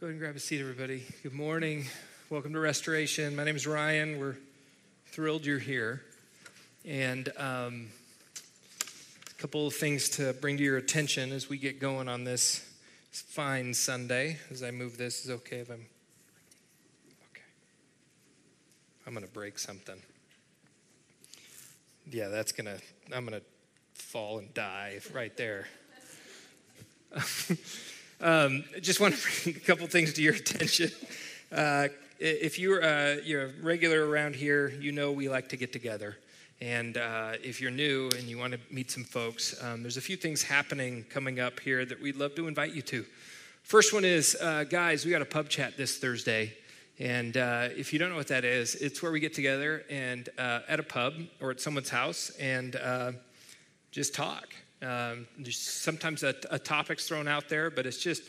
Go ahead and grab a seat, everybody. Good morning. Welcome to Restoration. My name is Ryan. We're thrilled you're here. And um, a couple of things to bring to your attention as we get going on this fine Sunday. As I move this, is okay if I'm. Okay. I'm to break something. Yeah, that's to. I'm to fall and die right there. Um, just want to bring a couple things to your attention. Uh, if you're, uh, you're a regular around here, you know we like to get together. And uh, if you're new and you want to meet some folks, um, there's a few things happening coming up here that we'd love to invite you to. First one is, uh, guys, we got a pub chat this Thursday. And uh, if you don't know what that is, it's where we get together and uh, at a pub or at someone's house and just talk. Um, sometimes a, a, topic's thrown out there, but it's just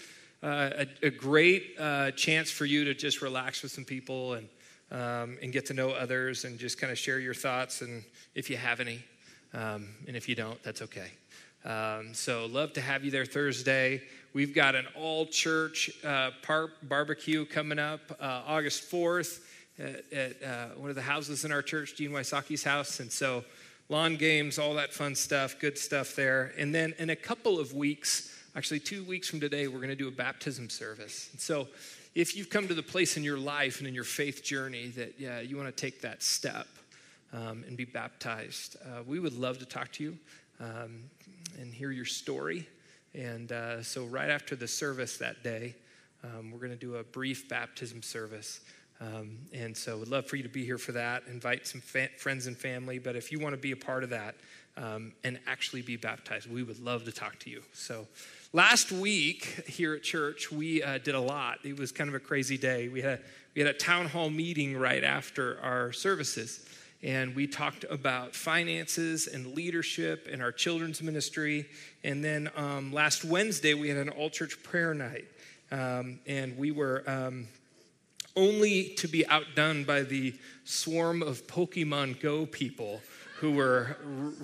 uh, a, a, great uh, chance for you to just relax with some people and, um, and get to know others and just kind of share your thoughts and if you have any. Um, and if you don't, that's okay. Um, so, love to have you there Thursday. We've got an all church uh, barbecue coming up uh, August 4th at, at uh, one of the houses in our church, Gene Wysocki's house. And so, lawn games, all that fun stuff, good stuff there. And then in a couple of weeks, actually two weeks from today, we're going to do a baptism service. And so if you've come to the place in your life and in your faith journey that yeah, you want to take that step um, and be baptized, uh, we would love to talk to you um, and hear your story. And uh, so, right after the service that day, um, we're going to do a brief baptism service. Um, and so, would love for you to be here for that. Invite some fa- friends and family. But if you want to be a part of that um, and actually be baptized, we would love to talk to you. So, last week here at church, we uh, did a lot. It was kind of a crazy day. We had we had a town hall meeting right after our services, and we talked about finances and leadership and our children's ministry. And then um, last Wednesday, we had an all church prayer night. Um, and we were um, only to be outdone by the swarm of Pokemon Go people who were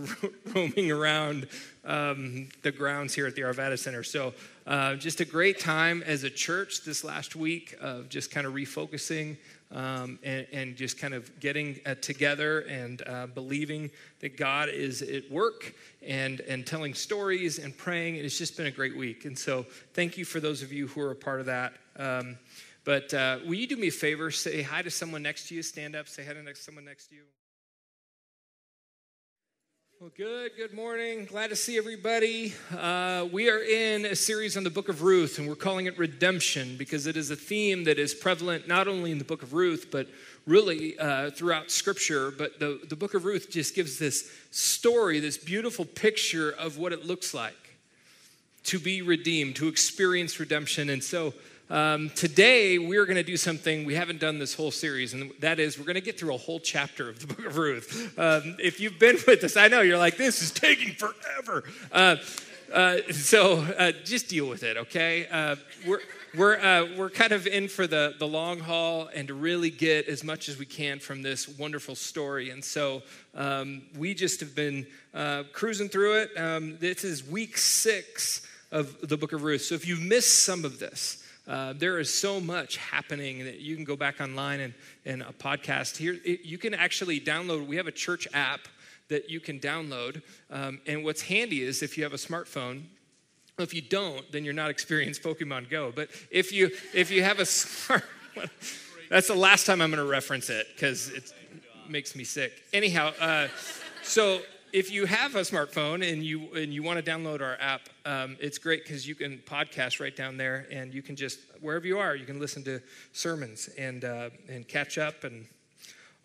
roaming around um, the grounds here at the Arvada Center. So, uh, just a great time as a church this last week of just kind of refocusing um, and, and, just kind of getting uh, together and uh, believing that God is at work and, and telling stories and praying. It's just been a great week. And so, thank you for those of you who are a part of that. Um, but uh, will you do me a favor? Say hi to someone next to you. Stand up, say hi to someone next to you. Well, good. Good morning. Glad to see everybody. Uh, we are in a series on the book of Ruth, and we're calling it Redemption because it is a theme that is prevalent not only in the book of Ruth, but really uh, throughout Scripture. But the, the book of Ruth just gives this story, this beautiful picture of what it looks like to be redeemed, to experience redemption. And so, um, today, we're going to do something we haven't done this whole series, and that is we're going to get through a whole chapter of the book of Ruth. Um, if you've been with us, I know you're like, this is taking forever. Uh, uh, so uh, just deal with it, okay? Uh, we're, we're, uh, we're kind of in for the, the long haul and to really get as much as we can from this wonderful story. And so um, we just have been uh, cruising through it. Um, this is week six of the book of Ruth. So if you've missed some of this, uh, there is so much happening that you can go back online and, and a podcast here. It, you can actually download, we have a church app that you can download. Um, and what's handy is if you have a smartphone, if you don't, then you're not experienced Pokemon Go. But if you if you have a smart, that's the last time I'm going to reference it because it makes me sick. Anyhow, uh, so if you have a smartphone and you and you want to download our app, um, it's great because you can podcast right down there, and you can just wherever you are, you can listen to sermons and uh, and catch up and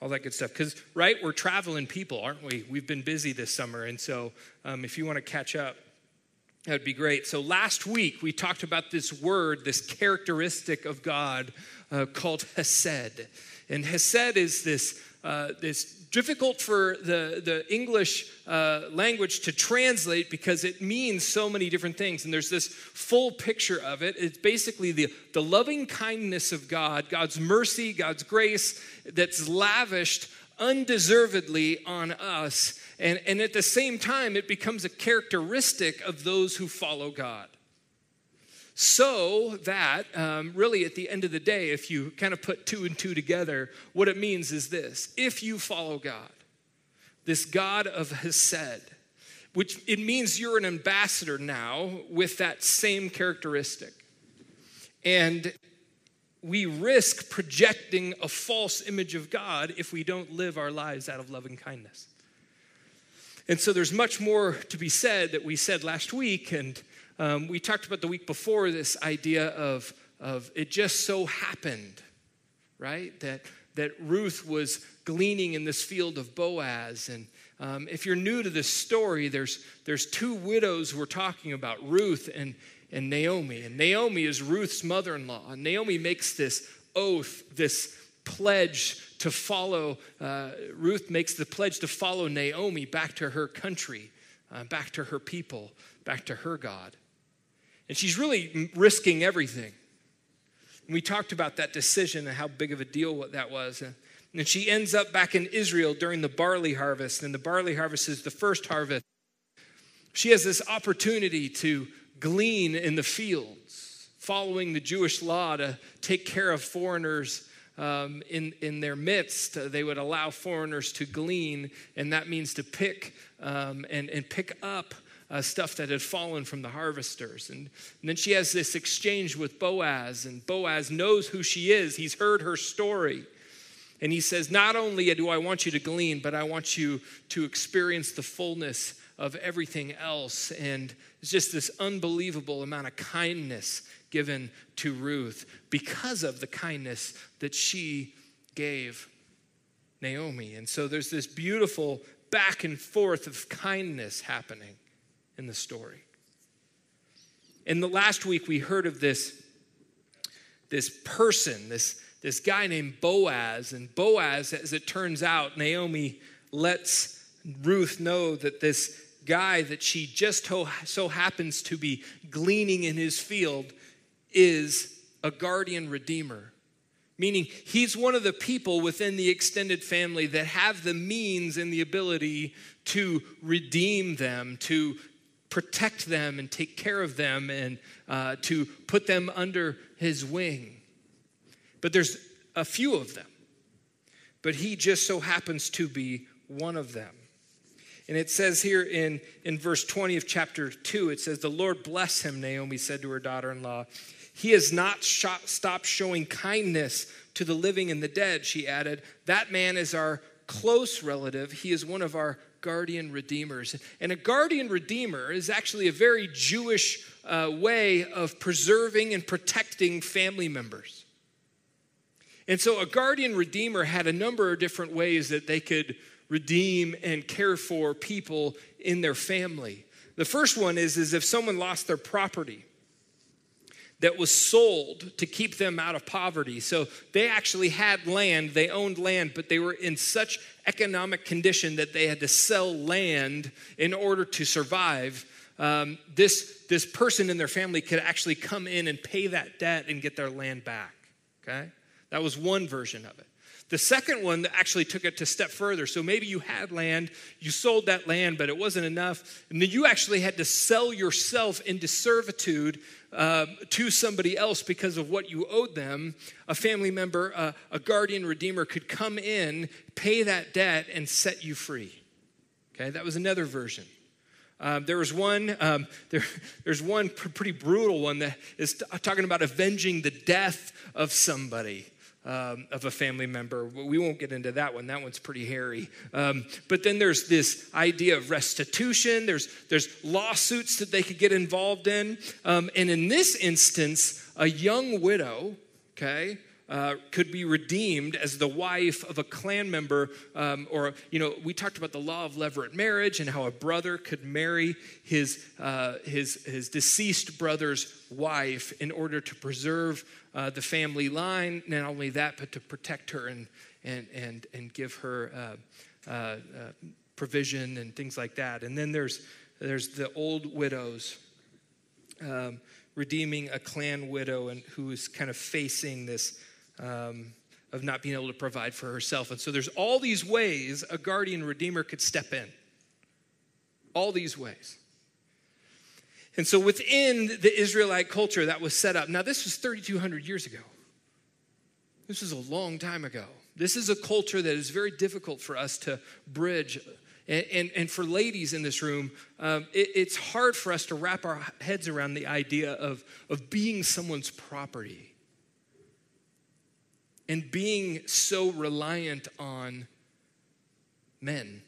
all that good stuff. Because right, we're traveling people, aren't we? We've been busy this summer, and so um, if you want to catch up, that'd be great. So last week we talked about this word, this characteristic of God uh, called Hesed, and Hesed is this uh, this difficult for the, the English uh, language to translate because it means so many different things. And there's this full picture of it. It's basically the, the loving kindness of God, God's mercy, God's grace that's lavished undeservedly on us. And, and at the same time, it becomes a characteristic of those who follow God. So that, um, really, at the end of the day, if you kind of put two and two together, what it means is this if you follow God, this God of Hesed, which it means you're an ambassador now with that same characteristic. And we risk projecting a false image of God if we don't live our lives out of loving kindness. And so there's much more to be said that we said last week, and um, we talked about the week before this idea of, of it just so happened, right? That, that Ruth was gleaning in this field of Boaz. And um, if you're new to this story, there's, there's two widows we're talking about Ruth and, and Naomi. And Naomi is Ruth's mother in law. And Naomi makes this oath, this pledge to follow, uh, Ruth makes the pledge to follow Naomi back to her country, uh, back to her people, back to her God. And she's really risking everything. And we talked about that decision and how big of a deal that was. And she ends up back in Israel during the barley harvest. And the barley harvest is the first harvest. She has this opportunity to glean in the fields, following the Jewish law to take care of foreigners um, in, in their midst. They would allow foreigners to glean, and that means to pick um, and, and pick up uh, stuff that had fallen from the harvesters. And, and, then she has this exchange with Boaz, and Boaz knows who she is. He's heard her story. And he says, Not only do I want you to glean, but I want you to experience the fullness of everything else. And it's just this unbelievable amount of kindness given to Ruth because of the kindness that she gave Naomi. And so there's this beautiful back and forth of kindness happening in the story. In the last week, we heard of this, this person, this, this guy named Boaz. And Boaz, as it turns out, Naomi lets Ruth know that this guy that she just so happens to be gleaning in his field is a guardian redeemer. Meaning, he's one of the people within the extended family that have the means and the ability to redeem them, to protect them and take care of them, and uh, to put them under his wing. But there's a few of them. But he just so happens to be one of them. And it says here in, in verse 20 of chapter 2, it says, The Lord bless him, Naomi said to her daughter in law. He has not shot, stopped showing kindness to the living and the dead, she added. That man is our close relative. He is one of our guardian redeemers. And a guardian redeemer is actually a very Jewish uh, way of preserving and protecting family members. And so a guardian redeemer had a number of different ways that they could redeem and care for people in their family. The first one is, is if someone lost their property that was sold to keep them out of poverty. So they actually had land, they owned land, but they were in such economic condition that they had to sell land in order to survive. Um, this, this person in their family could actually come in and pay that debt and get their land back. Okay? That was one version of it. The second one that actually took it to step further. So maybe you had land, you sold that land, but it wasn't enough. And then you actually had to sell yourself into servitude uh, to somebody else because of what you owed them. A family member, uh, a guardian redeemer could come in, pay that debt, and set you free. Okay, that was another version. Um, there was one, um, there, there's one pretty brutal one that is t- talking about avenging the death of somebody um, of a family member. We won't get into that one. That one's pretty hairy. Um, but then there's this idea of restitution. There's there's lawsuits that they could get involved in. Um, and in this instance, a young widow, okay, uh, could be redeemed as the wife of a clan member, um, or, you know, we talked about the law of levirate marriage and how a brother could marry his, uh, his, his deceased brother's wife in order to preserve uh, the family line. Not only that, but to protect her and, and, and, and give her uh, uh, provision and things like that. And then there's, there's the old widows. Um, redeeming a clan widow and who is kind of facing this um, of not being able to provide for herself. And so there's all these ways a guardian redeemer could step in. All these ways. And so within the Israelite culture that was set up, now this was 3,200 years ago. This is a long time ago. This is a culture that is very difficult for us to bridge. And, and, and for ladies in this room, um, it, it's hard for us to wrap our heads around the idea of, of being someone's property and being so reliant on men.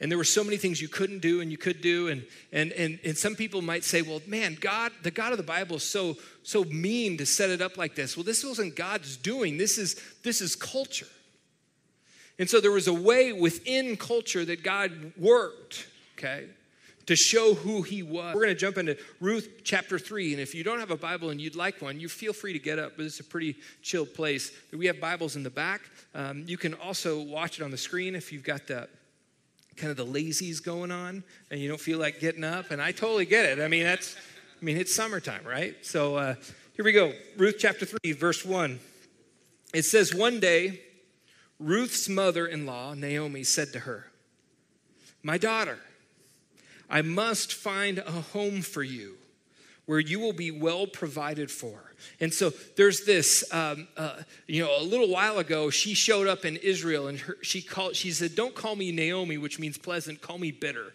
And there were so many things you couldn't do and you could do and and and, and some people might say well man god the god of the bible is so so mean to set it up like this. Well this wasn't god's doing. This is this is culture. And so there was a way within culture that god worked okay to show who he was. We're going to jump into Ruth chapter 3. And if you don't have a Bible and you'd like one, you feel free to get up. But it's a pretty chill place. We have Bibles in the back. Um, you can also watch it on the screen if you've got the kind of the lazies going on and you don't feel like getting up. And I totally get it. I mean, that's, I mean, it's summertime, right? So uh, here we go. Ruth chapter 3, verse 1. It says, One day, Ruth's mother in law, Naomi, said to her, My daughter, I must find a home for you where you will be well provided for. And so there's this, um, uh, you know, a little while ago, she showed up in Israel and her, she called, she said, Don't call me Naomi, which means pleasant, call me bitter,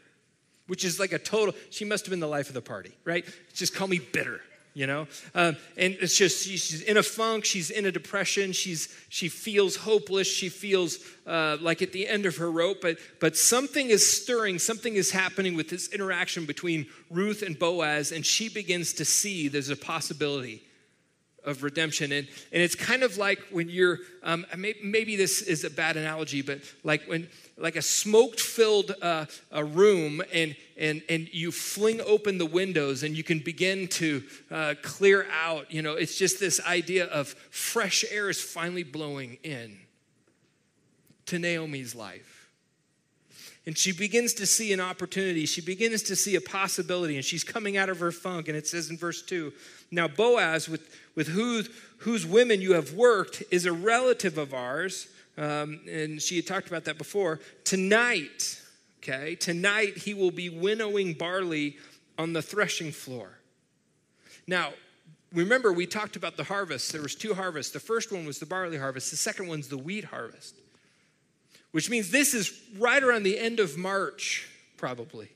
which is like a total, she must have been the life of the party, right? Just call me bitter you know? Um, and it's just she's in a funk she's in a depression she's she feels hopeless she feels uh, like at the end of her rope but but something is stirring something is happening with this interaction between ruth and boaz and she begins to see there's a possibility of redemption. And, and it's kind of like when you're, um, maybe this is a bad analogy, but like when, like a smoke filled uh, a room and, and, and you fling open the windows and you can begin to uh, clear out, you know, it's just this idea of fresh air is finally blowing in to Naomi's life. And she begins to see an opportunity. She begins to see a possibility, and she's coming out of her funk. And it says in verse 2 Now, Boaz, with, with whose, whose women you have worked, is a relative of ours. Um, and she had talked about that before. Tonight, okay, tonight he will be winnowing barley on the threshing floor. Now, remember we talked about the harvest. There was two harvests. The first one was the barley harvest. The second one's the wheat harvest which means this is right around the end of March, probably.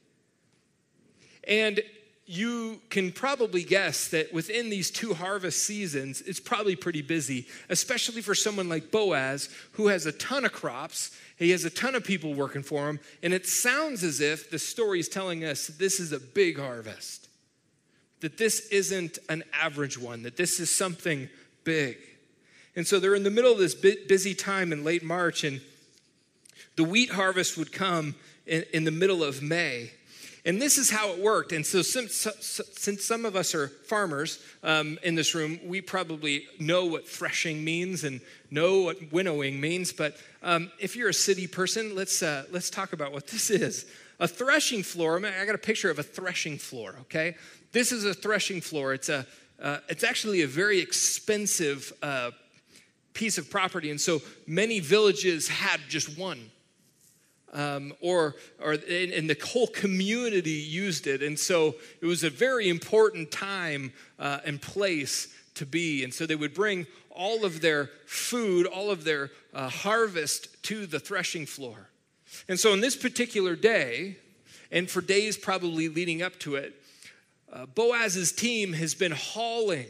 And you can probably guess that within these two harvest seasons, it's probably pretty busy, especially for someone like Boaz, who has a ton of crops. He has a ton of people working for him. And it sounds as if the story is telling us this is a big harvest, that this isn't an average one, that this is something big. And so they're in the middle of this busy time in late March, and the wheat harvest would come in, in the middle of May. And this is how it worked. And so, since, since some of us are farmers um, in this room, we probably know what threshing means and know what winnowing means. But um, if you're a city person, let's, uh, let's talk about what this is. A threshing floor, I got a picture of a threshing floor, okay? This is a threshing floor. It's, a, uh, it's actually a very expensive uh, piece of property. And so many villages had just one um, or, or and, the whole community used it. And so it was a very important time uh, and place to be. And so they would bring all of their food, all of their uh, harvest to the threshing floor. And so on this particular day, and for days probably leading up to it, uh, Boaz's team has been hauling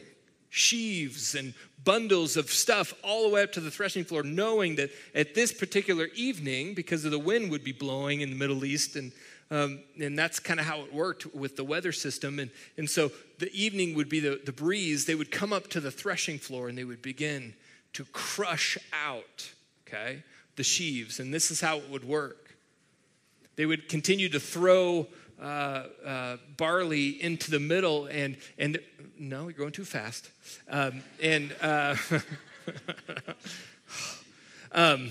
sheaves and bundles of stuff all the way up to the threshing floor, knowing that at this particular evening, because of the wind would be blowing in the Middle East, and um, and that's kind of how it worked with the weather system. And, and so the evening would be the, the breeze. They would come up to the threshing floor and they would begin to crush out, okay, the sheaves. And this is how it would work. They would continue to throw uh, uh, barley into the middle, and and no, you're going too fast. Um, and uh, um,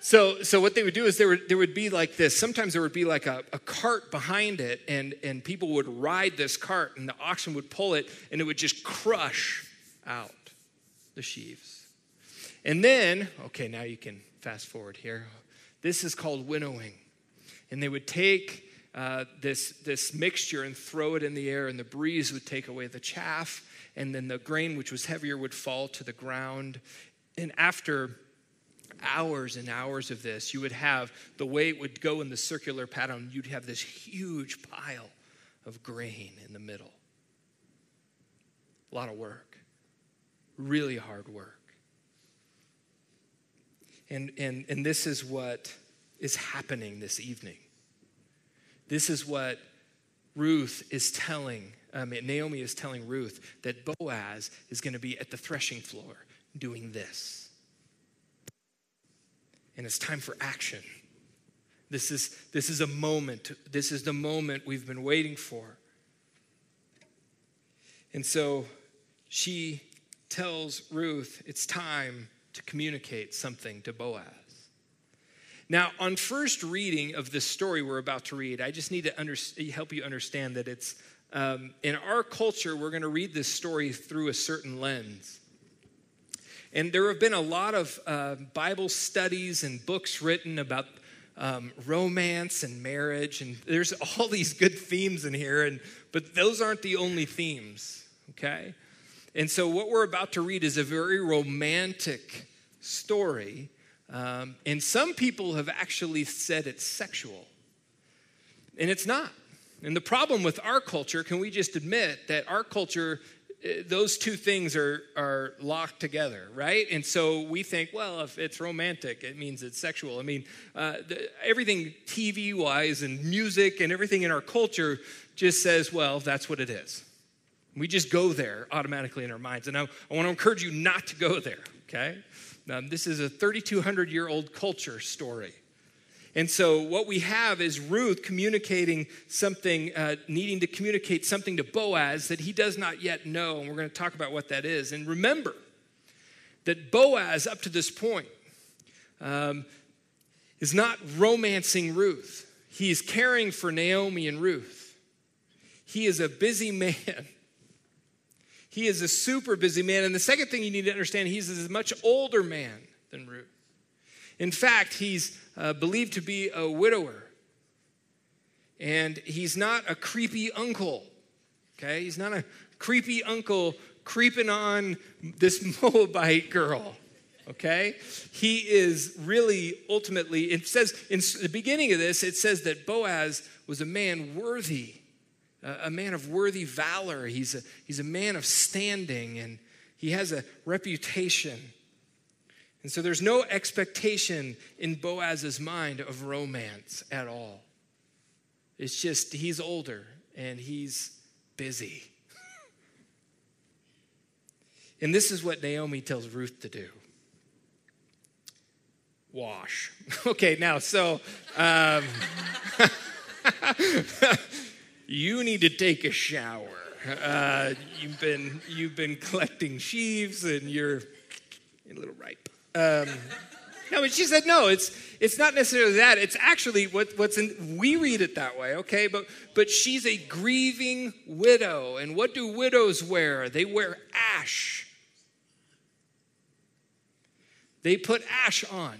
so so what they would do is there would there would be like this. Sometimes there would be like a, a cart behind it, and and people would ride this cart, and the oxen would pull it, and it would just crush out the sheaves. And then, okay, now you can fast forward here. This is called winnowing. And they would take uh, this, this mixture and throw it in the air, and the breeze would take away the chaff, and then the grain, which was heavier, would fall to the ground. And after hours and hours of this, you would have the way it would go in the circular pattern, you'd have this huge pile of grain in the middle. A lot of work, really hard work. And, and, and this is what is happening this evening. This is what Ruth is telling, um, Naomi is telling Ruth that Boaz is going to be at the threshing floor doing this. And it's time for action. This is, this is a moment. This is the moment we've been waiting for. And so she tells Ruth it's time to communicate something to Boaz. Now, on first reading of this story we're about to read, I just need to under, help you understand that it's um, in our culture, we're going to read this story through a certain lens. And there have been a lot of uh, Bible studies and books written about um, romance and marriage, and there's all these good themes in here, and, but those aren't the only themes, okay? And so, what we're about to read is a very romantic story. Um, and some people have actually said it's sexual. And it's not. And the problem with our culture, can we just admit that our culture, eh, those two things are, are locked together, right? And so we think, well, if it's romantic, it means it's sexual. I mean, uh, the, everything TV wise and music and everything in our culture just says, well, that's what it is. We just go there automatically in our minds. And I, I want to encourage you not to go there, okay? Um, this is a 3,200 year old culture story. And so, what we have is Ruth communicating something, uh, needing to communicate something to Boaz that he does not yet know. And we're going to talk about what that is. And remember that Boaz, up to this point, um, is not romancing Ruth, he is caring for Naomi and Ruth. He is a busy man he is a super busy man. And the second thing you need to understand, he's a much older man than Ruth. In fact, he's uh, believed to be a widower. And he's not a creepy uncle, okay? He's not a creepy uncle creeping on this Moabite girl, okay? He is really ultimately, it says in the beginning of this, it says that Boaz was a man worthy a man of worthy valor. He's a, he's a man of standing and he has a reputation. And so there's no expectation in Boaz's mind of romance at all. It's just he's older and he's busy. and this is what Naomi tells Ruth to do wash. okay, now, so. Um, you need to take a shower. Uh, you've been you've been collecting sheaves and you're a little ripe. Um, no, but she said no. It's it's not necessarily that. It's actually what, what's in. We read it that way, okay? But but she's a grieving widow, and what do widows wear? They wear ash. They put ash on,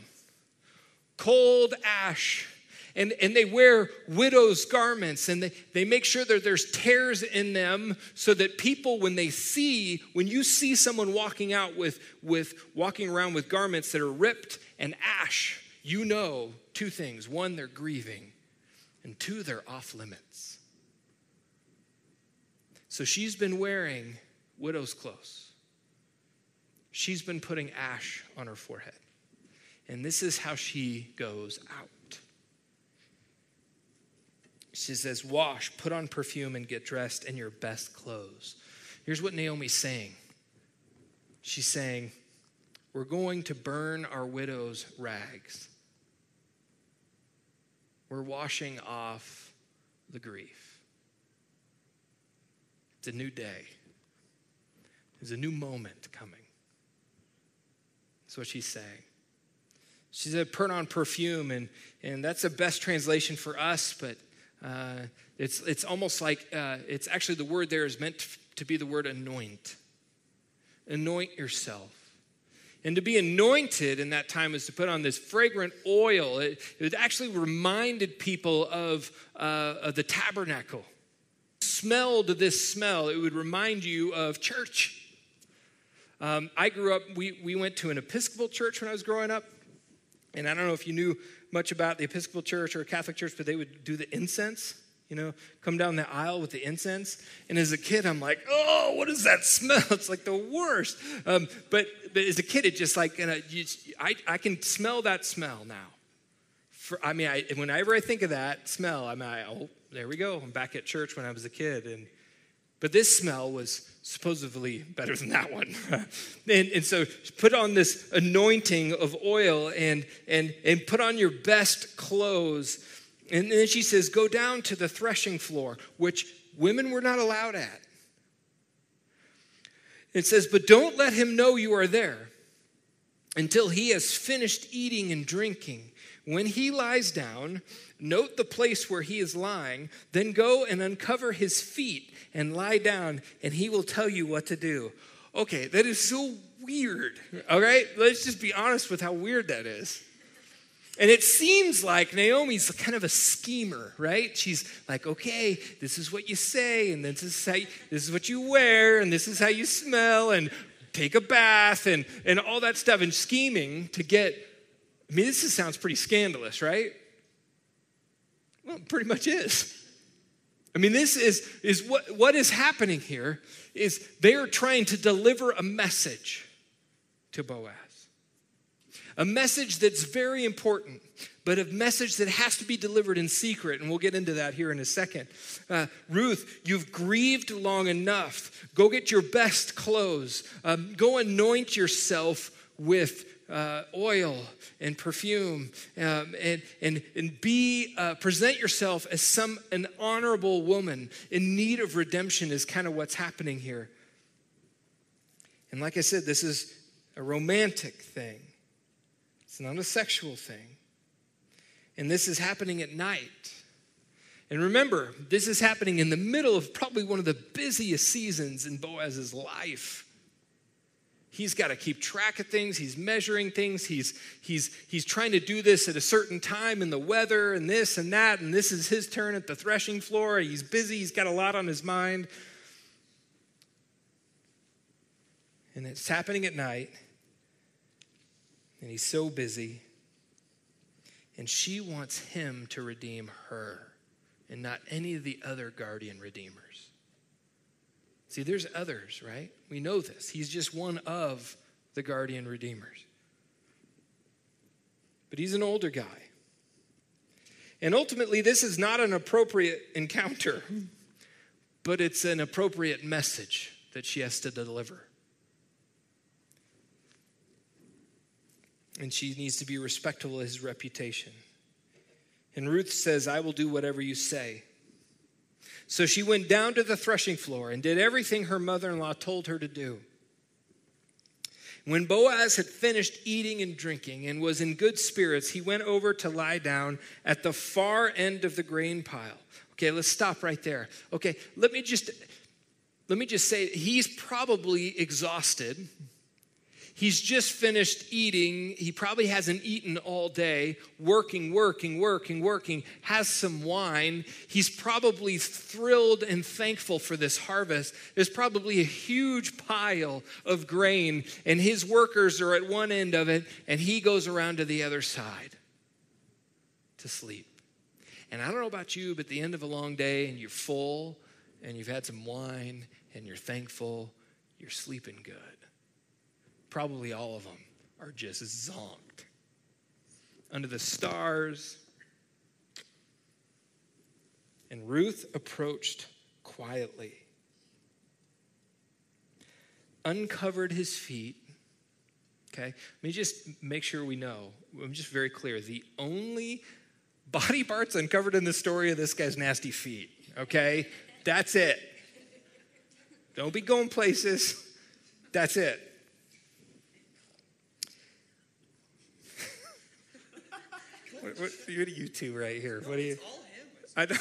cold ash and, and they wear widow's garments and they, they make sure that there's tears in them so that people when they see when you see someone walking out with, with walking around with garments that are ripped and ash you know two things. One they're grieving and two they're off limits. So she's been wearing widow's clothes. She's been putting ash on her forehead. And this is how she goes out she says, Wash, put on perfume, and get dressed in your best clothes. Here's what Naomi's saying She's saying, We're going to burn our widow's rags. We're washing off the grief. It's a new day, there's a new moment coming. That's what she's saying. She said, put on perfume, and, and that's the best translation for us, but uh, it's, it's almost like uh, it's actually the word there is meant to be the word anoint. Anoint yourself. And to be anointed in that time was to put on this fragrant oil. It, it actually reminded people of, uh, of the tabernacle. Smelled this smell, it would remind you of church. Um, I grew up, we, we went to an Episcopal church when I was growing up. And I don't know if you knew much about the Episcopal church or Catholic church, but they would do the incense you know, come down the aisle with the incense. And as a kid, I'm like, oh, what does that smell? It's like the worst. Um, but, but as a kid, it just like, you know, you, I, I can smell that smell now. For, I mean, I, whenever I think of that smell, I'm like, oh, there we go. I'm back at church when I was a kid. And, but this smell was supposedly better than that one. and, and so put on this anointing of oil and, and, and put on your best clothes and then she says, Go down to the threshing floor, which women were not allowed at. It says, But don't let him know you are there until he has finished eating and drinking. When he lies down, note the place where he is lying, then go and uncover his feet and lie down, and he will tell you what to do. Okay, that is so weird. All right, let's just be honest with how weird that is. And it seems like Naomi's kind of a schemer, right? She's like, okay, this is what you say, and this is how you, this is what you wear, and this is how you smell, and take a bath, and, and all that stuff, and scheming to get. I mean, this sounds pretty scandalous, right? Well, pretty much is. I mean, this is, is what, what is happening here is they are trying to deliver a message to Boaz a message that's very important, but a message that has to be delivered in secret. And we'll get into that here in a second. Uh, Ruth, you've grieved long enough. Go get your best clothes, um, go anoint yourself with uh, oil and perfume um, and, and, and be uh, present yourself as some an honorable woman in need of redemption is kind of what's happening here and like i said this is a romantic thing it's not a sexual thing. And this is happening at night. And remember, this is happening in the middle of probably one of the busiest seasons in Boaz's life. He's got to keep track of things. He's measuring things. He's, he's, he's trying to do this at a certain time in the weather and this and that. And this is his turn at the threshing floor. He's busy. He's got a lot on his mind. And it's happening at night and he's so busy. And she wants him to redeem her and not any of the other guardian redeemers. See, there's others, right? We know this. He's just one of the guardian redeemers. But he's an older guy. And ultimately, this is not an appropriate encounter, but it's an appropriate message that she has to deliver. and she needs to be respectful of his reputation. And Ruth says, I will do whatever you say. So she went down to the threshing floor and did everything her mother in law told her to do. When Boaz had finished eating and drinking and was in good spirits, he went over to lie down at the far end of the grain pile. Okay, let's stop right there. Okay, let me just let me just say he's probably exhausted He's just finished eating. He probably hasn't eaten all day, working, working, working, working, has some wine. He's probably thrilled and thankful for this harvest. There's probably a huge pile of grain, and his workers are at one end of it, and he goes around to the other side to sleep. And I don't know about you, but the end of a long day, and you're full, and you've had some wine, and you're thankful, you're sleeping good probably all of them are just zonked. Under the stars. And Ruth approached quietly, uncovered his feet. Okay, let me just make sure we know. I'm just very clear. The only body parts uncovered in the story of this guy's nasty feet. Okay, that's it. Don't be going places. That's it. What, what, what, are you two right here? What are you? I don't.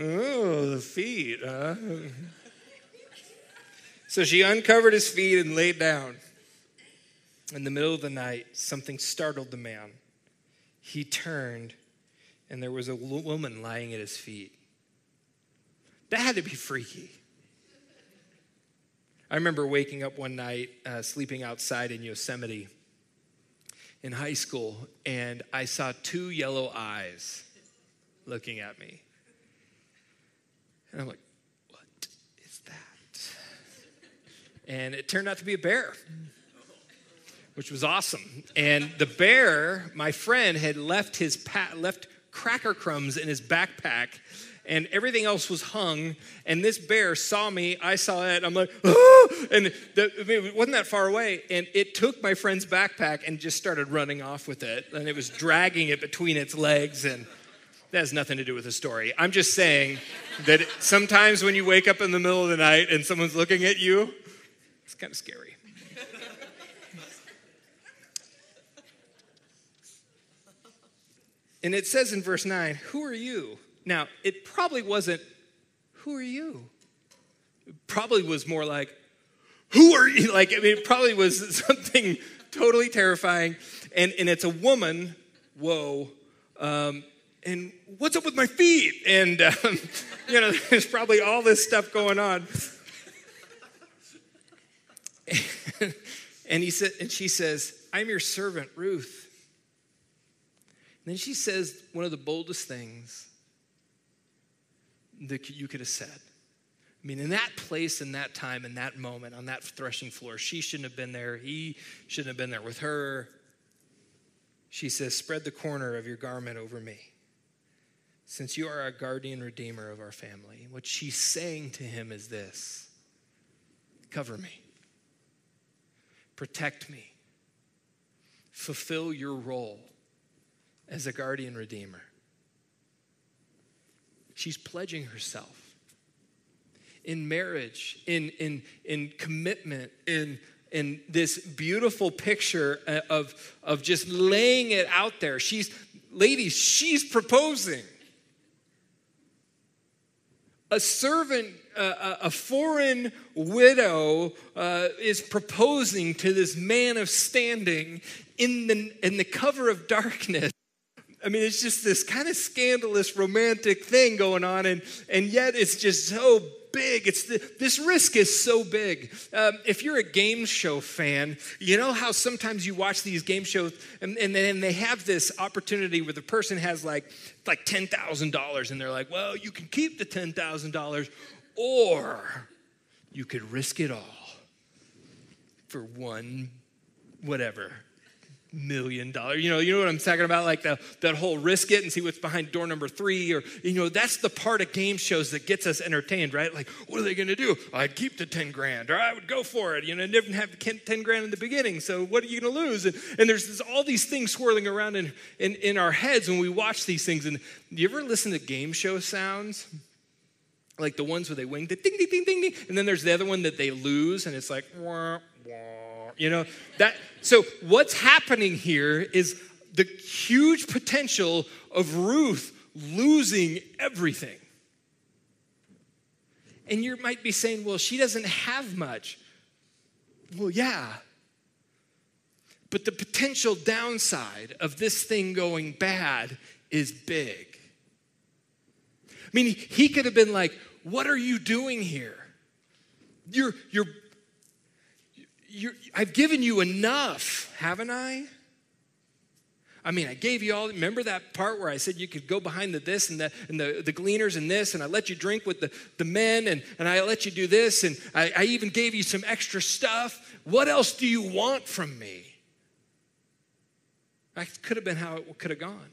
oh, the feet. Huh? So she uncovered his feet and laid down. In the middle of the night, something startled the man. He turned, and there was a woman lying at his feet. That had to be freaky. I remember waking up one night, uh, sleeping outside in Yosemite in high school, and I saw two yellow eyes looking at me. And I'm like, what is that? And it turned out to be a bear, which was awesome. And the bear, my friend, had left his pa- left cracker crumbs in his backpack and everything else was hung. And this bear saw me, I saw it, I'm like, ah! and the, I mean, it wasn't that far away. And it took my friend's backpack and just started running off with it. And it was dragging it between its legs. And that has nothing to do with the story. I'm just saying that sometimes when you wake up in the middle of the night and someone's looking at you, it's kind of scary. And it says in verse 9, Who are you? Now, it probably wasn't, Who are you? It probably was more like, Who are you? Like, I mean, it probably was something totally terrifying. And, and it's a woman, whoa. Um, and what's up with my feet? And, um, you know, there's probably all this stuff going on. and he said, and she says, I'm your servant, Ruth. And then she says one of the boldest things that you could have said. I mean, in that place, in that time, in that moment, on that threshing floor, she shouldn't have been there. He shouldn't have been there with her. She says, Spread the corner of your garment over me, since you are a guardian redeemer of our family. What she's saying to him is this Cover me, protect me, fulfill your role as a guardian redeemer. She's pledging herself in marriage, in, in, in commitment, in, in this beautiful picture uh, of, of just laying it out there. She's, ladies, she's proposing. A servant, uh, a foreign widow uh, is proposing to this man of standing in the, in the cover of darkness. I mean, it's just this kind of scandalous romantic thing going on, and, and yet it's just so big. It's the, this risk is so big. Um, if you're a game show fan, you know how sometimes you watch these game shows and, and then they have this opportunity where the person has like like ten thousand dollars, and they're like, "Well, you can keep the ten thousand dollars, or you could risk it all for one whatever million dollar. You know, you know what I'm talking about? Like the, that whole risk it and see what's behind door number three. Or, you know, that's the part of game shows that gets us entertained, right? Like, what are they going to do? I'd keep the 10 grand or I would go for it. You know, didn't have 10 grand in the beginning. So what are you going to lose? And, and there's this, all these things swirling around in, in, in our heads when we watch these things. And you ever listen to game show sounds? Like the ones where they wing the ding, ding, ding, ding, ding. And then there's the other one that they lose and it's like, wah, wah you know, that so what's happening here is the huge potential of Ruth losing everything. And you might be saying, well, she doesn't have much. Well, yeah. But the potential downside of this thing going bad is big. I mean, he could have been like, What are you doing here? You're, you're I've given you enough, haven't I? I mean, I gave you all, remember that part where I said you could go behind the this and the, and the, the gleaners and this, and I let you drink with the, the men, and, and I let you do this, and I, I even gave you some extra stuff. What else do you want from me? That could have been how it could have gone.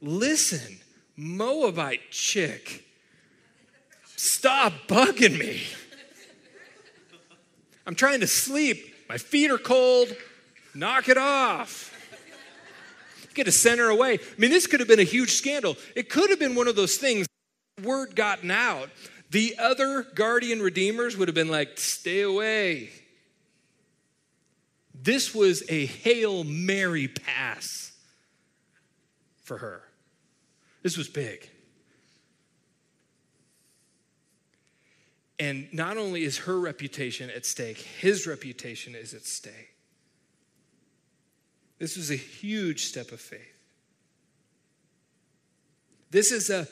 Listen, Moabite chick, stop bugging me. I'm trying to sleep. My feet are cold. Knock it off. Get a center away. I mean, this could have been a huge scandal. It could have been one of those things, word gotten out. The other guardian redeemers would have been like, stay away. This was a Hail Mary pass for her. This was big. And not only is her reputation at stake, his reputation is at stake. This was a huge step of faith. This is a,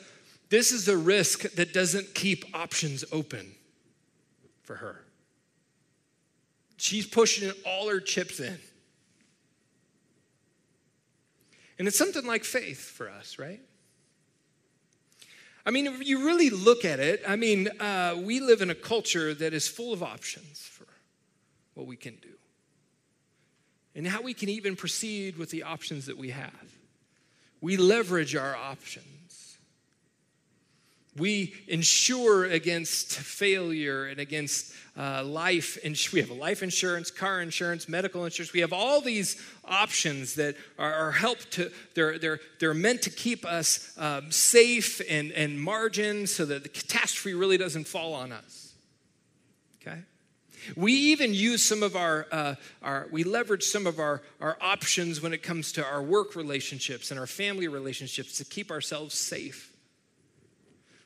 this is a risk that doesn't keep options open for her. She's pushing all her chips in. And it's something like faith for us, right? I mean, if you really look at it, I mean, uh, we live in a culture that is full of options for what we can do and how we can even proceed with the options that we have. We leverage our options. We insure against failure and against uh, life. Ins- we have life insurance, car insurance, medical insurance. We have all these options that are, are help to. They're they're they're meant to keep us um, safe and and margin so that the catastrophe really doesn't fall on us. Okay. We even use some of our, uh, our we leverage some of our, our options when it comes to our work relationships and our family relationships to keep ourselves safe.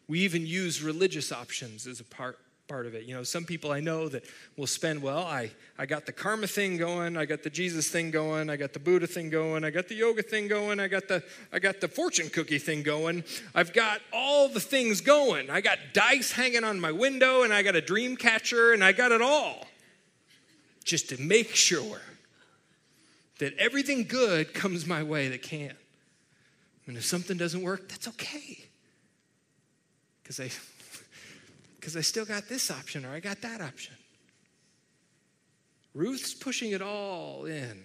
We even use religious options as a part, part of it. You know, some people I know that will spend, well, I, I got the karma thing going, I got the Jesus thing going, I got the Buddha thing going, I got the yoga thing going, I got the I got the fortune cookie thing going. I've got all the things going. I got dice hanging on my window and I got a dream catcher and I got it all. Just to make sure that everything good comes my way that can. And if something doesn't work, that's okay because I because I still got this option or I got that option. Ruth's pushing it all in.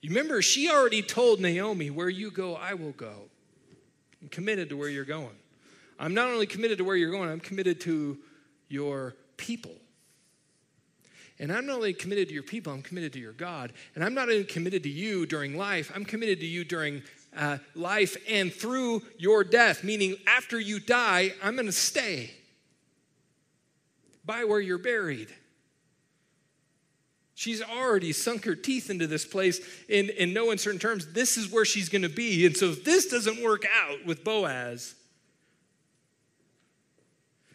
You remember, she already told Naomi, Where you go, I will go. I'm committed to where you're going. I'm not only committed to where you're going, I'm committed to your people. And I'm not only committed to your people, I'm committed to your God. And I'm not only committed to you during life, I'm committed to you during uh, life and through your death, meaning after you die, I'm going to stay by where you're buried. She's already sunk her teeth into this place in, in no uncertain terms. This is where she's going to be. And so if this doesn't work out with Boaz,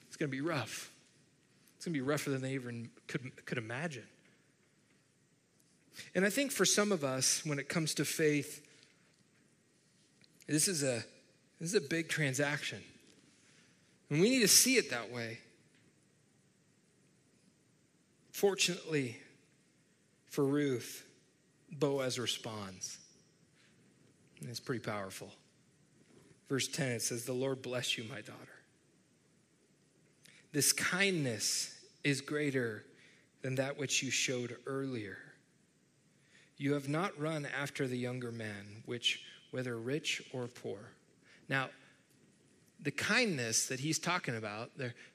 it's going to be rough. It's going to be rougher than they even could, could imagine. And I think for some of us, when it comes to faith, this is a, this is a big transaction. And we need to see it that way. Fortunately for Ruth, Boaz responds. And it's pretty powerful. Verse 10, it says, The Lord bless you, my daughter. This kindness is greater than that which you showed earlier. You have not run after the younger man, which whether rich or poor. Now, the kindness that he's talking about,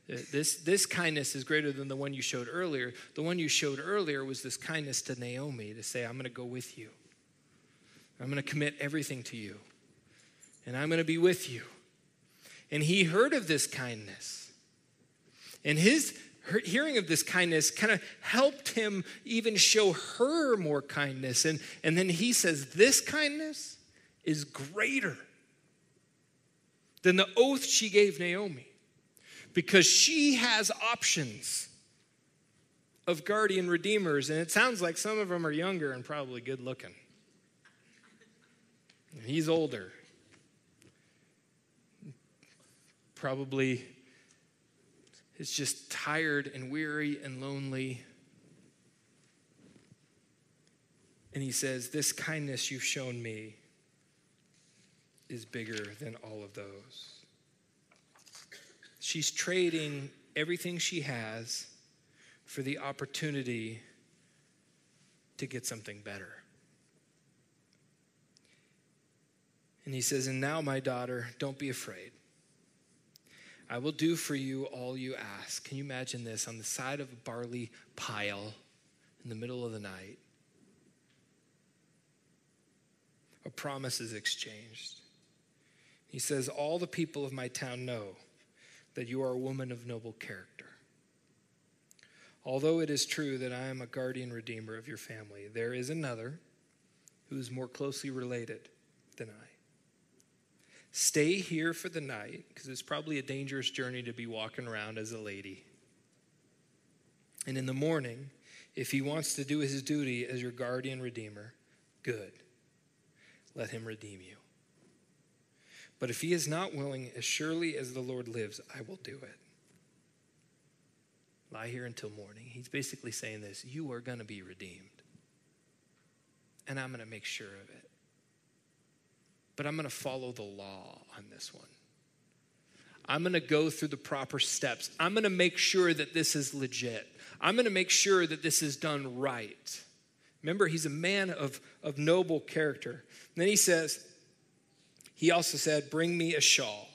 this, this kindness is greater than the one you showed earlier. The one you showed earlier was this kindness to Naomi to say, I'm going to go with you. I'm going to commit everything to you. And I'm going to be with you. And he heard of this kindness. And his hearing of this kindness kind of helped him even show her more kindness. And, and then he says, This kindness is greater than the oath she gave Naomi because she has options of guardian redeemers, and it sounds like some of them are younger and probably good looking. And he's older. Probably is just tired and weary and lonely. And he says, This kindness you've shown me is bigger than all of those. She's trading everything she has for the opportunity to get something better. And he says, And now, my daughter, don't be afraid. I will do for you all you ask. Can you imagine this on the side of a barley pile in the middle of the night? A promise is exchanged. He says, All the people of my town know that you are a woman of noble character. Although it is true that I am a guardian redeemer of your family, there is another who is more closely related than I. Stay here for the night, because it's probably a dangerous journey to be walking around as a lady. And in the morning, if he wants to do his duty as your guardian redeemer, good. Let him redeem you. But if he is not willing, as surely as the Lord lives, I will do it. Lie here until morning. He's basically saying this you are going to be redeemed. And I'm going to make sure of it but I'm going to follow the law on this one. I'm going to go through the proper steps. I'm going to make sure that this is legit. I'm going to make sure that this is done right. Remember, he's a man of, of noble character. And then he says, he also said, Bring me a shawl.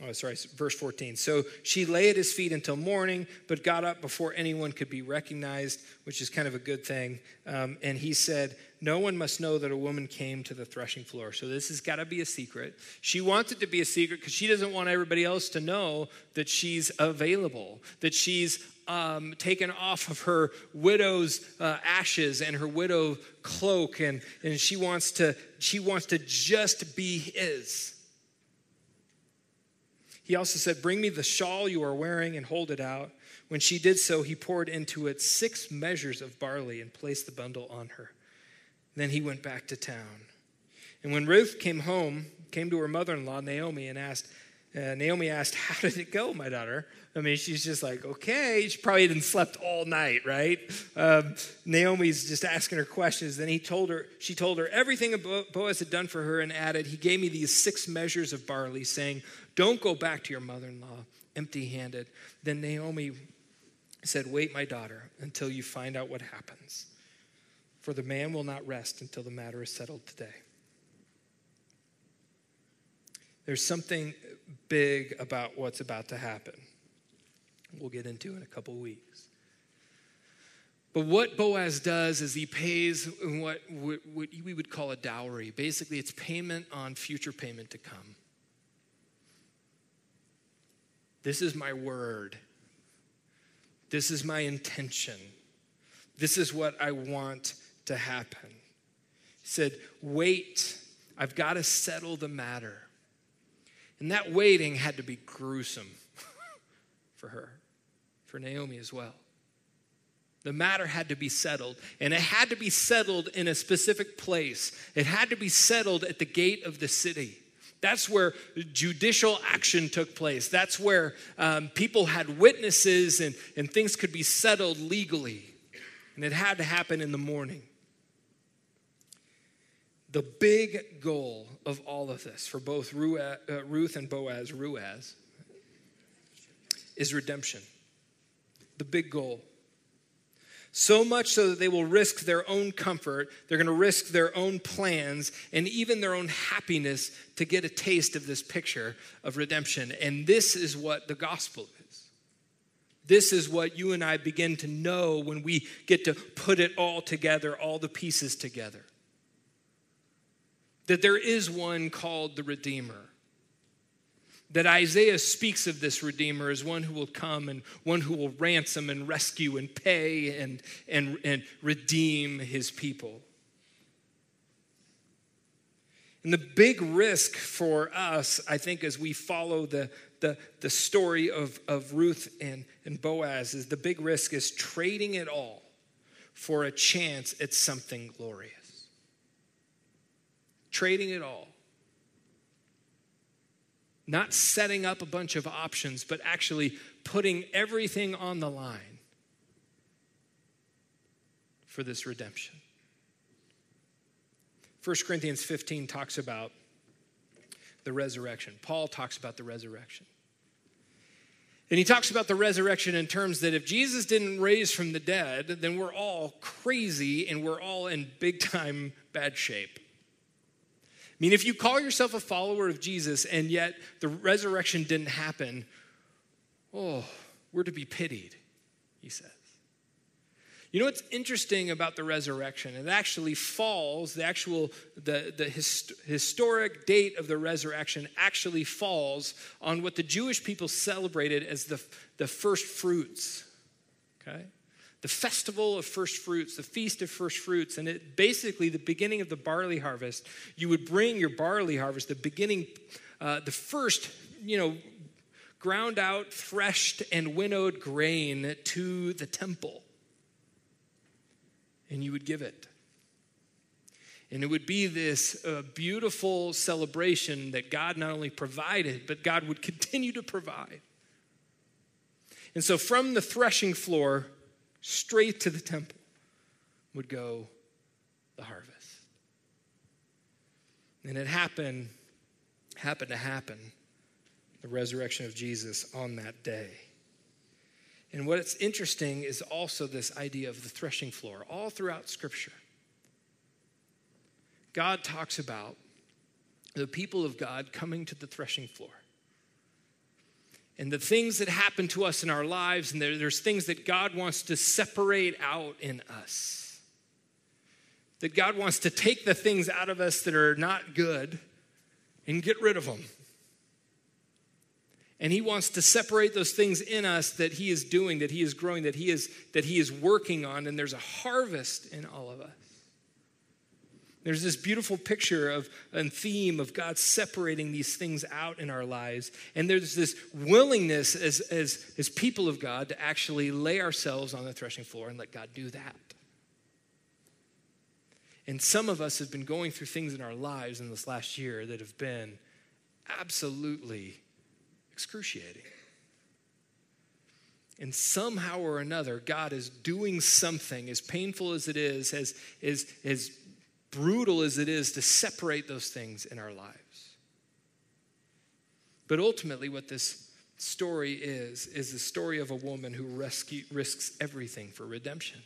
Oh, sorry, verse 14. So she lay at his feet until morning, but got up before anyone could be recognized, which is kind of a good thing. Um, and he said, No one must know that a woman came to the threshing floor. So this has got to be a secret. She wants it to be a secret because she doesn't want everybody else to know that she's available, that she's um, taken off of her widow's uh, ashes and her widow cloak, and, and she wants to she wants to just be his. He also said, Bring me the shawl you are wearing and hold it out. When she did so, he poured into it six measures of barley and placed the bundle on her. Then he went back to town. And when Ruth came home, came to her mother in law, Naomi, and asked, uh, Naomi asked, How did it go, my daughter? I mean, she's just like, Okay. She probably didn't slept all night, right? Um, Naomi's just asking her questions. Then he told her, she told her everything Boaz had done for her and added, He gave me these six measures of barley, saying, Don't go back to your mother in law empty handed. Then Naomi said, Wait, my daughter, until you find out what happens. For the man will not rest until the matter is settled today. There's something big about what's about to happen. We'll get into in a couple weeks. But what Boaz does is he pays what, what we would call a dowry. Basically, it's payment on future payment to come. This is my word. This is my intention. This is what I want to happen. He said, Wait, I've got to settle the matter. And that waiting had to be gruesome for her, for Naomi as well. The matter had to be settled, and it had to be settled in a specific place. It had to be settled at the gate of the city. That's where judicial action took place. That's where um, people had witnesses and, and things could be settled legally. And it had to happen in the morning. The big goal of all of this for both uh, Ruth and Boaz, Ruaz, is redemption. The big goal. So much so that they will risk their own comfort, they're going to risk their own plans, and even their own happiness to get a taste of this picture of redemption. And this is what the gospel is. This is what you and I begin to know when we get to put it all together, all the pieces together that there is one called the Redeemer. That Isaiah speaks of this Redeemer as one who will come and one who will ransom and rescue and pay and, and, and redeem his people. And the big risk for us, I think, as we follow the, the, the story of, of Ruth and, and Boaz, is the big risk is trading it all for a chance at something glorious trading it all. Not setting up a bunch of options, but actually putting everything on the line for this redemption. 1 Corinthians 15 talks about the resurrection. Paul talks about the resurrection. And he talks about the resurrection in terms that if Jesus didn't raise from the dead, then we're all crazy and we're all in big time bad shape mean, if you call yourself a follower of Jesus and yet the resurrection didn't happen, oh, we're to be pitied, he says. You know what's interesting about the resurrection? It actually falls, the actual, the, the hist- historic date of the resurrection actually falls on what the Jewish people celebrated as the, the first fruits. Okay? The festival of first fruits, the feast of first fruits, and it basically the beginning of the barley harvest. You would bring your barley harvest, the beginning, uh, the first, you know, ground out, threshed, and winnowed grain to the temple. And you would give it. And it would be this uh, beautiful celebration that God not only provided, but God would continue to provide. And so from the threshing floor, straight to the temple would go the harvest. And it happened, happened to happen, the resurrection of Jesus on that day. And what's interesting is also this idea of the threshing floor, all throughout Scripture. God talks about the people of God coming to the threshing floor and the things that happen to us in our lives, and there, there's things that God wants to separate out in us. That God wants to take the things out of us that are not good and get rid of them. And he wants to separate those things in us that he is doing, that he is growing, that he is that he is working on, and there's a harvest in all of us. There's this beautiful picture of and theme of God separating these things out in our lives. And there's this willingness as, as, as people of God to actually lay ourselves on the threshing floor and let God do that. And some of us have been going through things in our lives in this last year that have been absolutely excruciating. And somehow or another, God is doing something, as painful as it is, as, as, as brutal as it is to separate those things in our lives. But ultimately, what this story is, is the story of a woman who rescue, risks everything for redemption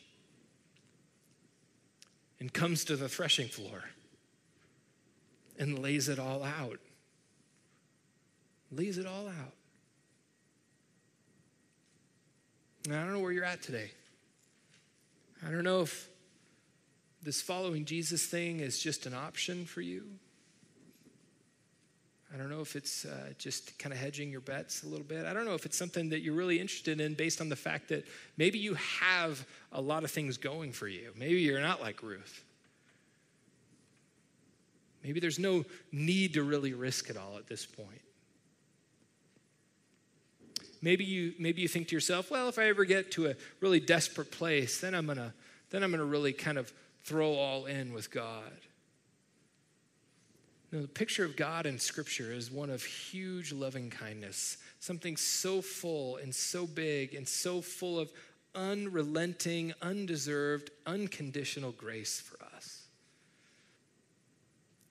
and comes to the threshing floor and lays it all out. Lays it all out. And I don't know where you're at today. I don't know if this following Jesus thing is just an option for you. I don't know if it's uh, just kind of hedging your bets a little bit. I don't know if it's something that you're really interested in based on the fact that maybe you have a lot of things going for you. Maybe you're not like Ruth. Maybe there's no need to really risk it all at this point. Maybe you, maybe you think to yourself, well, if I ever get to a really desperate place, then I'm gonna, then I'm gonna really kind of throw all in with God. Now, the picture of God in Scripture is one of huge loving kindness, something so full and so big and so full of unrelenting, undeserved, unconditional grace for us.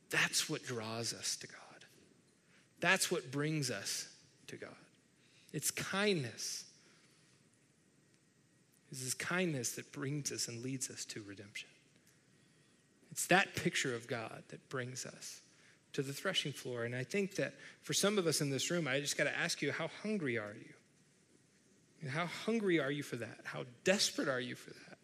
That's what draws us to God. That's what brings us to God. It's kindness. It's this kindness that brings us and leads us to redemption. It's that picture of God that brings us to the threshing floor. And I think that for some of us in this room, I just got to ask you, how hungry are you? how hungry are you for that? How desperate are you for that?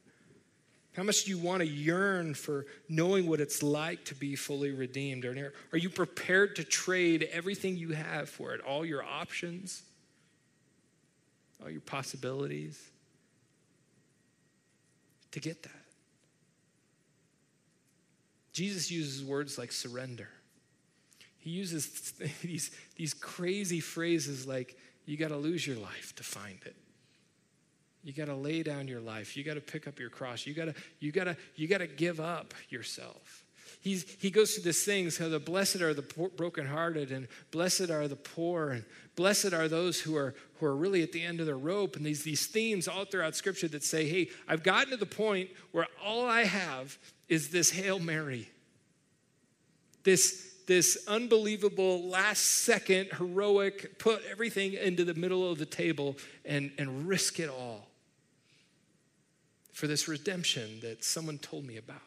How much do you want to yearn for knowing what it's like to be fully redeemed? Are you prepared to trade everything you have for it? All your options, all your possibilities to get that? Jesus uses words like surrender. He uses these, these crazy phrases like, you got to lose your life to find it. You got to lay down your life. You got to pick up your cross. You got to you got to you got to give up yourself. He's, he goes through this thing so the blessed are the poor, brokenhearted and blessed are the poor and blessed are those who are who are really at the end of their rope and these these themes all throughout scripture that say hey i've gotten to the point where all i have is this Hail Mary. This, this unbelievable last second heroic put everything into the middle of the table and, and risk it all for this redemption that someone told me about.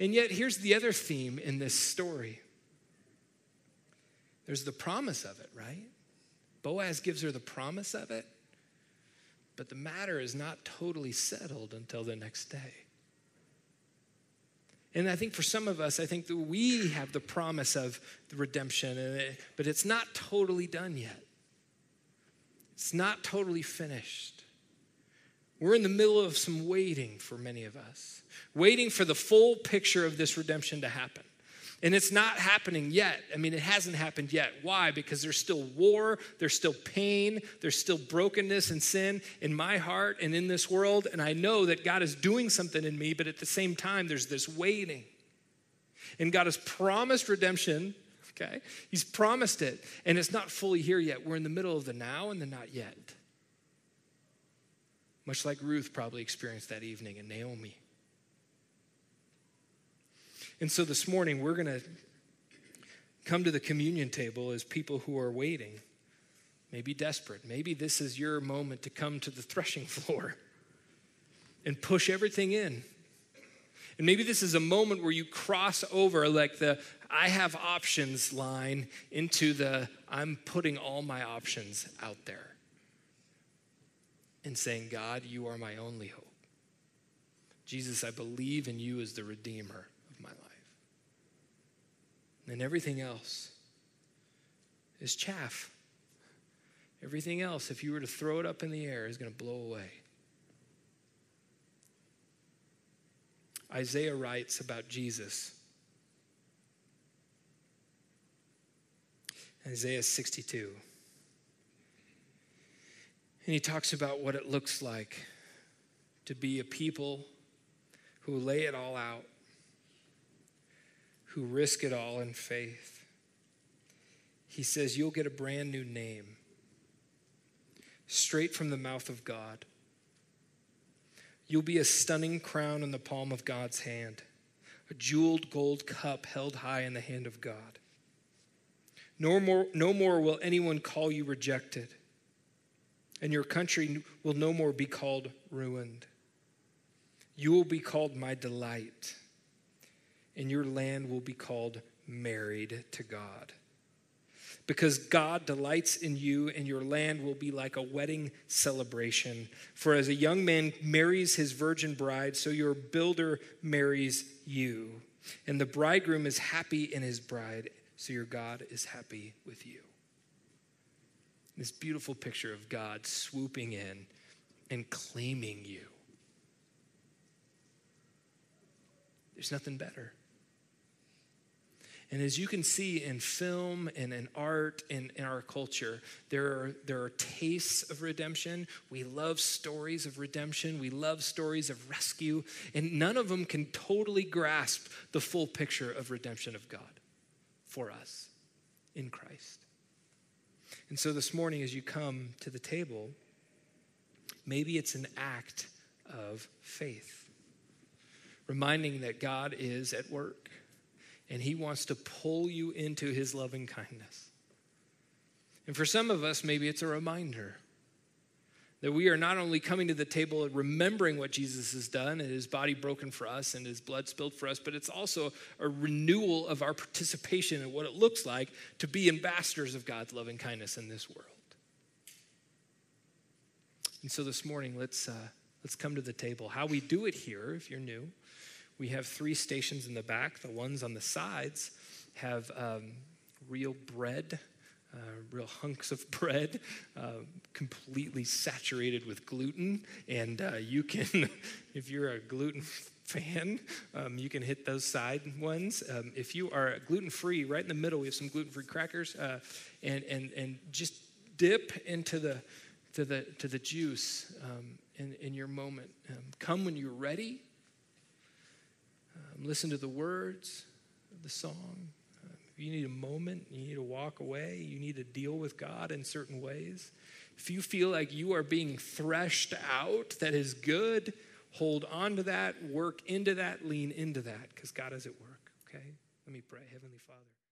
And yet, here's the other theme in this story there's the promise of it, right? Boaz gives her the promise of it, but the matter is not totally settled until the next day. And I think for some of us, I think that we have the promise of the redemption, but it's not totally done yet. It's not totally finished. We're in the middle of some waiting for many of us, waiting for the full picture of this redemption to happen. And it's not happening yet. I mean, it hasn't happened yet. Why? Because there's still war, there's still pain, there's still brokenness and sin in my heart and in this world. And I know that God is doing something in me, but at the same time, there's this waiting. And God has promised redemption, okay? He's promised it, and it's not fully here yet. We're in the middle of the now and the not yet. Much like Ruth probably experienced that evening and Naomi. And so this morning, we're going to come to the communion table as people who are waiting, maybe desperate. Maybe this is your moment to come to the threshing floor and push everything in. And maybe this is a moment where you cross over like the I have options line into the I'm putting all my options out there and saying, God, you are my only hope. Jesus, I believe in you as the Redeemer and everything else is chaff. Everything else, if you were to throw it up in the air, is going to blow away. Isaiah writes about Jesus. Isaiah 62. And he talks about what it looks like to be a people who lay it all out who risk it all in faith. He says, You'll get a brand new name straight from the mouth of God. You'll be a stunning crown in the palm of God's hand, a jeweled gold cup held high in the hand of God. No more, no more will anyone call you rejected, and your country will no more be called ruined. You will be called my delight and your land will be called married to God. Because God delights in you, and your land will be like a wedding celebration. For as a young man marries his virgin bride, so your builder marries you. And the bridegroom is happy in his bride, so your God is happy with you. This beautiful picture of God swooping in and claiming you. There's nothing better. And as you can see in film and in art and in our culture, there are, there are tastes of redemption. We love stories of redemption. We love stories of rescue. And none of them can totally grasp the full picture of redemption of God for us in Christ. And so this morning, as you come to the table, maybe it's an act of faith, reminding that God is at work and He wants to pull you into His loving kindness. And for some of us, maybe it's a reminder that we are not only coming to the table and remembering what Jesus has done and his body broken for us and his blood spilled for us, but it's also a renewal of our participation in what it looks like to be ambassadors of God's loving kindness in this world. And so this morning, let's, uh, let's come to the table. How we do it here, if you're new, we have three stations in the back. The ones on the sides have um, real bread, uh, real hunks of bread, uh, completely saturated with gluten. And uh, you can, if you're a gluten fan, um, you can hit those side ones. Um, if you are gluten free, right in the middle, we have some gluten free crackers, uh, and and and just dip into the to the to the juice um, in in your moment. Um, come when you're ready. Um, listen to the words of the song. Uh, if you need a moment, you need to walk away, you need to deal with God in certain ways. If you feel like you are being threshed out, that is good. Hold on to that, work into that, lean into that, because God is at work, okay? Let me pray. Heavenly Father.